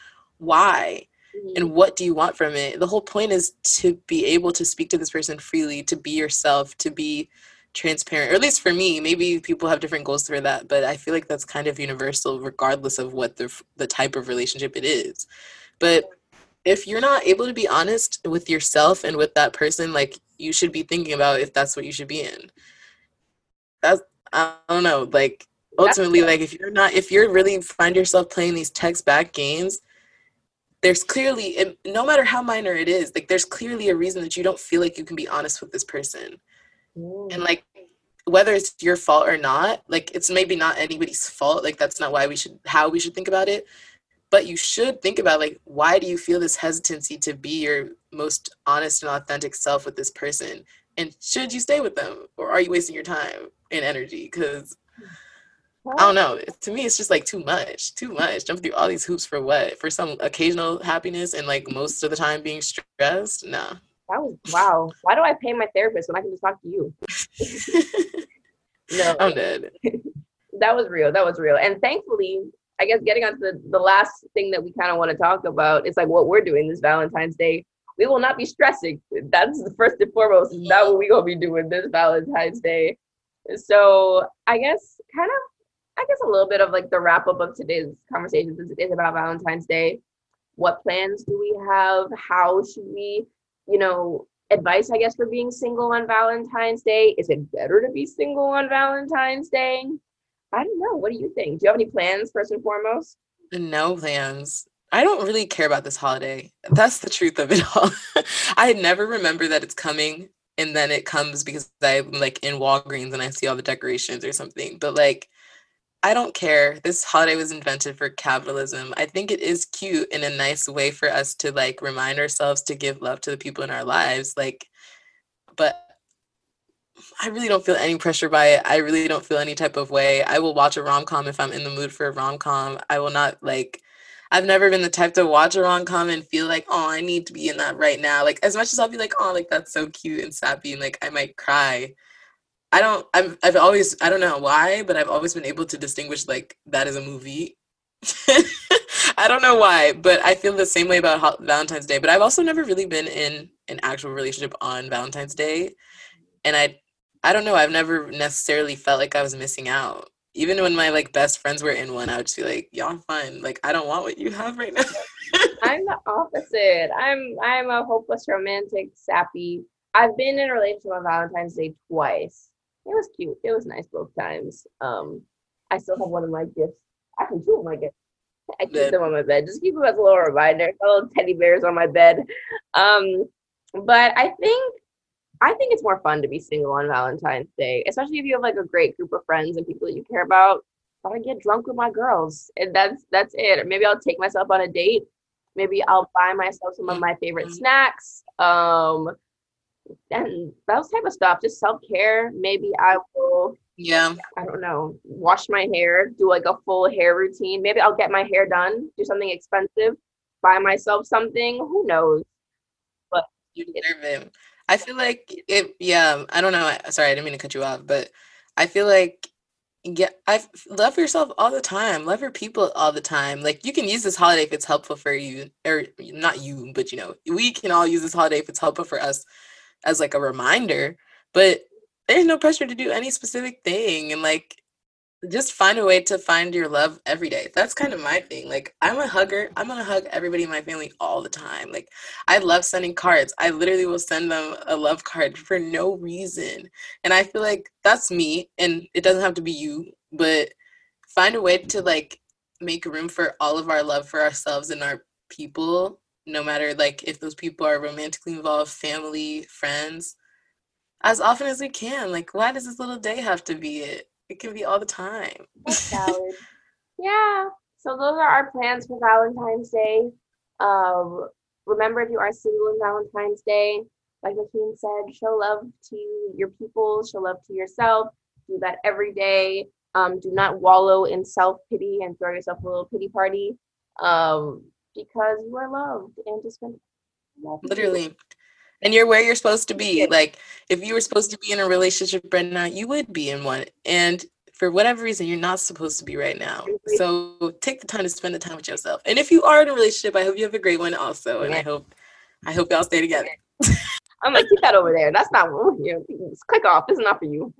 A: why and mm-hmm. what do you want from it? The whole point is to be able to speak to this person freely to be yourself to be transparent or at least for me maybe people have different goals for that but i feel like that's kind of universal regardless of what the the type of relationship it is. But if you're not able to be honest with yourself and with that person like you should be thinking about if that's what you should be in. That's i don't know like ultimately like if you're not if you're really find yourself playing these text back games there's clearly no matter how minor it is like there's clearly a reason that you don't feel like you can be honest with this person. And like whether it's your fault or not like it's maybe not anybody's fault like that's not why we should how we should think about it. But you should think about like why do you feel this hesitancy to be your most honest and authentic self with this person? And should you stay with them or are you wasting your time and energy? Because I don't know. To me, it's just like too much, too much. Jump through all these hoops for what? For some occasional happiness and like most of the time being stressed? Nah.
F: That was wow. Why do I pay my therapist when I can just talk to you? no,
A: I'm dead.
F: that was real. That was real. And thankfully, I guess getting on to the, the last thing that we kind of want to talk about is like what we're doing this Valentine's Day. We will not be stressing. That's the first and foremost. That's what we gonna be doing this Valentine's Day. So I guess kind of I guess a little bit of like the wrap up of today's conversation since it is about Valentine's Day. What plans do we have? How should we, you know, advice I guess for being single on Valentine's Day? Is it better to be single on Valentine's Day? I don't know. What do you think? Do you have any plans first and foremost?
A: No plans. I don't really care about this holiday. That's the truth of it all. I never remember that it's coming and then it comes because I'm like in Walgreens and I see all the decorations or something. But like I don't care. This holiday was invented for capitalism. I think it is cute in a nice way for us to like remind ourselves to give love to the people in our lives. Like, but I really don't feel any pressure by it. I really don't feel any type of way. I will watch a rom com if I'm in the mood for a rom com. I will not like. I've never been the type to watch a rom com and feel like, oh, I need to be in that right now. Like as much as I'll be like, oh, like that's so cute and sappy, and like I might cry. I don't. I've I've always. I don't know why, but I've always been able to distinguish like that is a movie. I don't know why, but I feel the same way about Valentine's Day. But I've also never really been in an actual relationship on Valentine's Day, and I I don't know. I've never necessarily felt like I was missing out. Even when my like best friends were in one, I would just be like, "Y'all fine. Like I don't want what you have right now."
F: I'm the opposite. I'm I'm a hopeless romantic, sappy. I've been in a relationship on Valentine's Day twice. It was cute. It was nice both times. Um, I still have one of my gifts. I can two of my gifts. I keep them on my bed. Just keep them as a little reminder. Little teddy bears on my bed. Um, but I think I think it's more fun to be single on Valentine's Day, especially if you have like a great group of friends and people that you care about. Gotta get drunk with my girls, and that's that's it. Or Maybe I'll take myself on a date. Maybe I'll buy myself some of my favorite snacks. Um, and those type of stuff. Just self care. Maybe I will.
A: yeah,
F: I don't know. Wash my hair. Do like a full hair routine. Maybe I'll get my hair done. Do something expensive. Buy myself something. Who knows?
A: But you deserve it. I feel like it. Yeah, I don't know. Sorry, I didn't mean to cut you off, but I feel like yeah, I love yourself all the time. Love your people all the time. Like you can use this holiday if it's helpful for you, or not you, but you know, we can all use this holiday if it's helpful for us as like a reminder. But there's no pressure to do any specific thing, and like just find a way to find your love every day. That's kind of my thing. Like I'm a hugger. I'm gonna hug everybody in my family all the time. Like I love sending cards. I literally will send them a love card for no reason. And I feel like that's me and it doesn't have to be you, but find a way to like make room for all of our love for ourselves and our people, no matter like if those people are romantically involved, family, friends, as often as we can. Like why does this little day have to be it? It can be all the time.
F: Yeah. So those are our plans for Valentine's Day. Um, remember, if you are single on Valentine's Day, like Joaquin said, show love to your people, show love to yourself. Do that every day. Um, do not wallow in self pity and throw yourself a little pity party, um, because you are loved and love
A: literally and you're where you're supposed to be like if you were supposed to be in a relationship right now you would be in one and for whatever reason you're not supposed to be right now so take the time to spend the time with yourself and if you are in a relationship i hope you have a great one also and i hope i hope y'all stay together
F: I'm like, keep that over there. That's not for you. Just click off. This is not for you.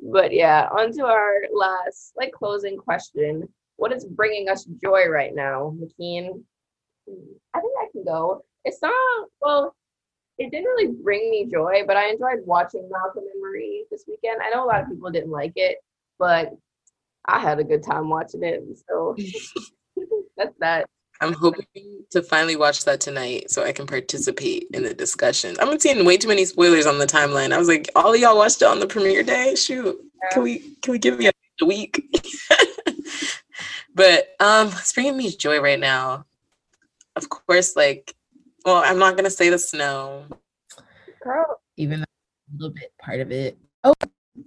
F: But yeah, on to our last, like, closing question. What is bringing us joy right now, McKean? I think I can go. It's not, well, it didn't really bring me joy, but I enjoyed watching Malcolm and Marie this weekend. I know a lot of people didn't like it, but I had a good time watching it. So that's that.
A: i'm hoping to finally watch that tonight so i can participate in the discussion. i'm seeing way too many spoilers on the timeline i was like all of y'all watched it on the premiere day shoot can we can we give me a, a week but um it's bringing me joy right now of course like well i'm not gonna say the snow
F: Girl,
D: even a little bit part of it. Oh,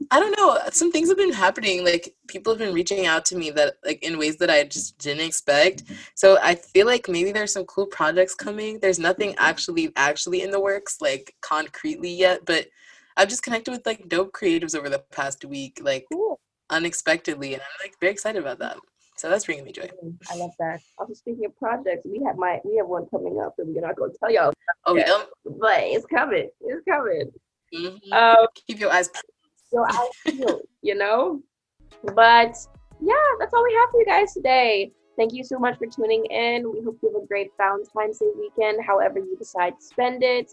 A: I don't know. Some things have been happening. Like people have been reaching out to me that like in ways that I just didn't expect. So I feel like maybe there's some cool projects coming. There's nothing actually actually in the works like concretely yet, but I've just connected with like dope creatives over the past week, like
F: Cool.
A: unexpectedly, and I'm like very excited about that. So that's bringing me joy.
F: I love that. Also, speaking of projects, we have my we have one coming up that we're not going to tell y'all,
A: Oh
F: Yeah. but it's coming. It's coming.
A: Mhm.
F: Um,
A: Keep your eyes. peeled.
F: so I feel, you know. But yeah, that's all we have for you guys today. Thank you so much for tuning in. We hope you have a great Valentine's Day weekend, however you decide to spend it.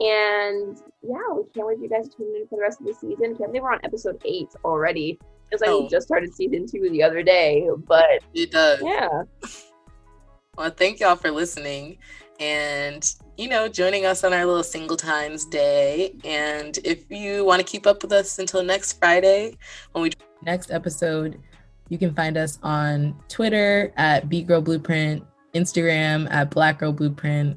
F: And yeah, we can't wait for you guys to tune in for the rest of the season. Can't believe we're on episode eight already. It's like
A: Oh.
F: just started season two the other day, but
A: It does.
F: yeah,
A: Well, thank y'all for listening and, you know, joining us on our little single times day. And if you want to keep up with us until next Friday, when we
D: next episode, you can find us on Twitter at Beat Girl Blueprint, Instagram at Black Girl Blueprint,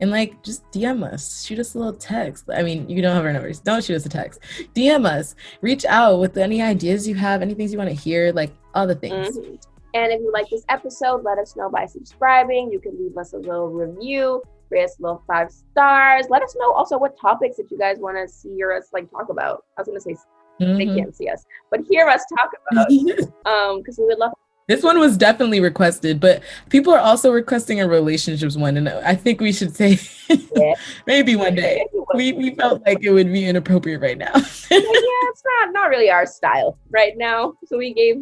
D: and like just DM us, shoot us a little text. I mean, you don't have our numbers, don't shoot us a text. DM us, reach out with any ideas you have, any things you want to hear, like all the things.
F: Mhm. And if you like this episode, let us know by subscribing. You can leave us a little review, rate us a little five stars. Let us know also what topics that you guys want to see or us like talk about. I was gonna say they
D: Mhm.
F: can't see us, but hear us talk about. Um, because we would love.
D: This one was definitely requested, but people are also requesting a relationships one, and I think we should say
F: Yeah.
D: maybe one day. We we felt like it would be inappropriate right now.
F: yeah, it's not not really our style right now. So we gave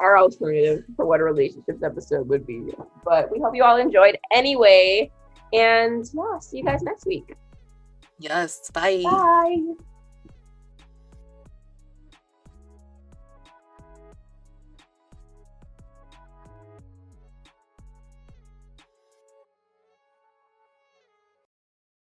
F: our alternative for what a relationships episode would be. But we hope you all enjoyed anyway. And yeah, see you guys next week.
A: yes, bye.
F: Bye.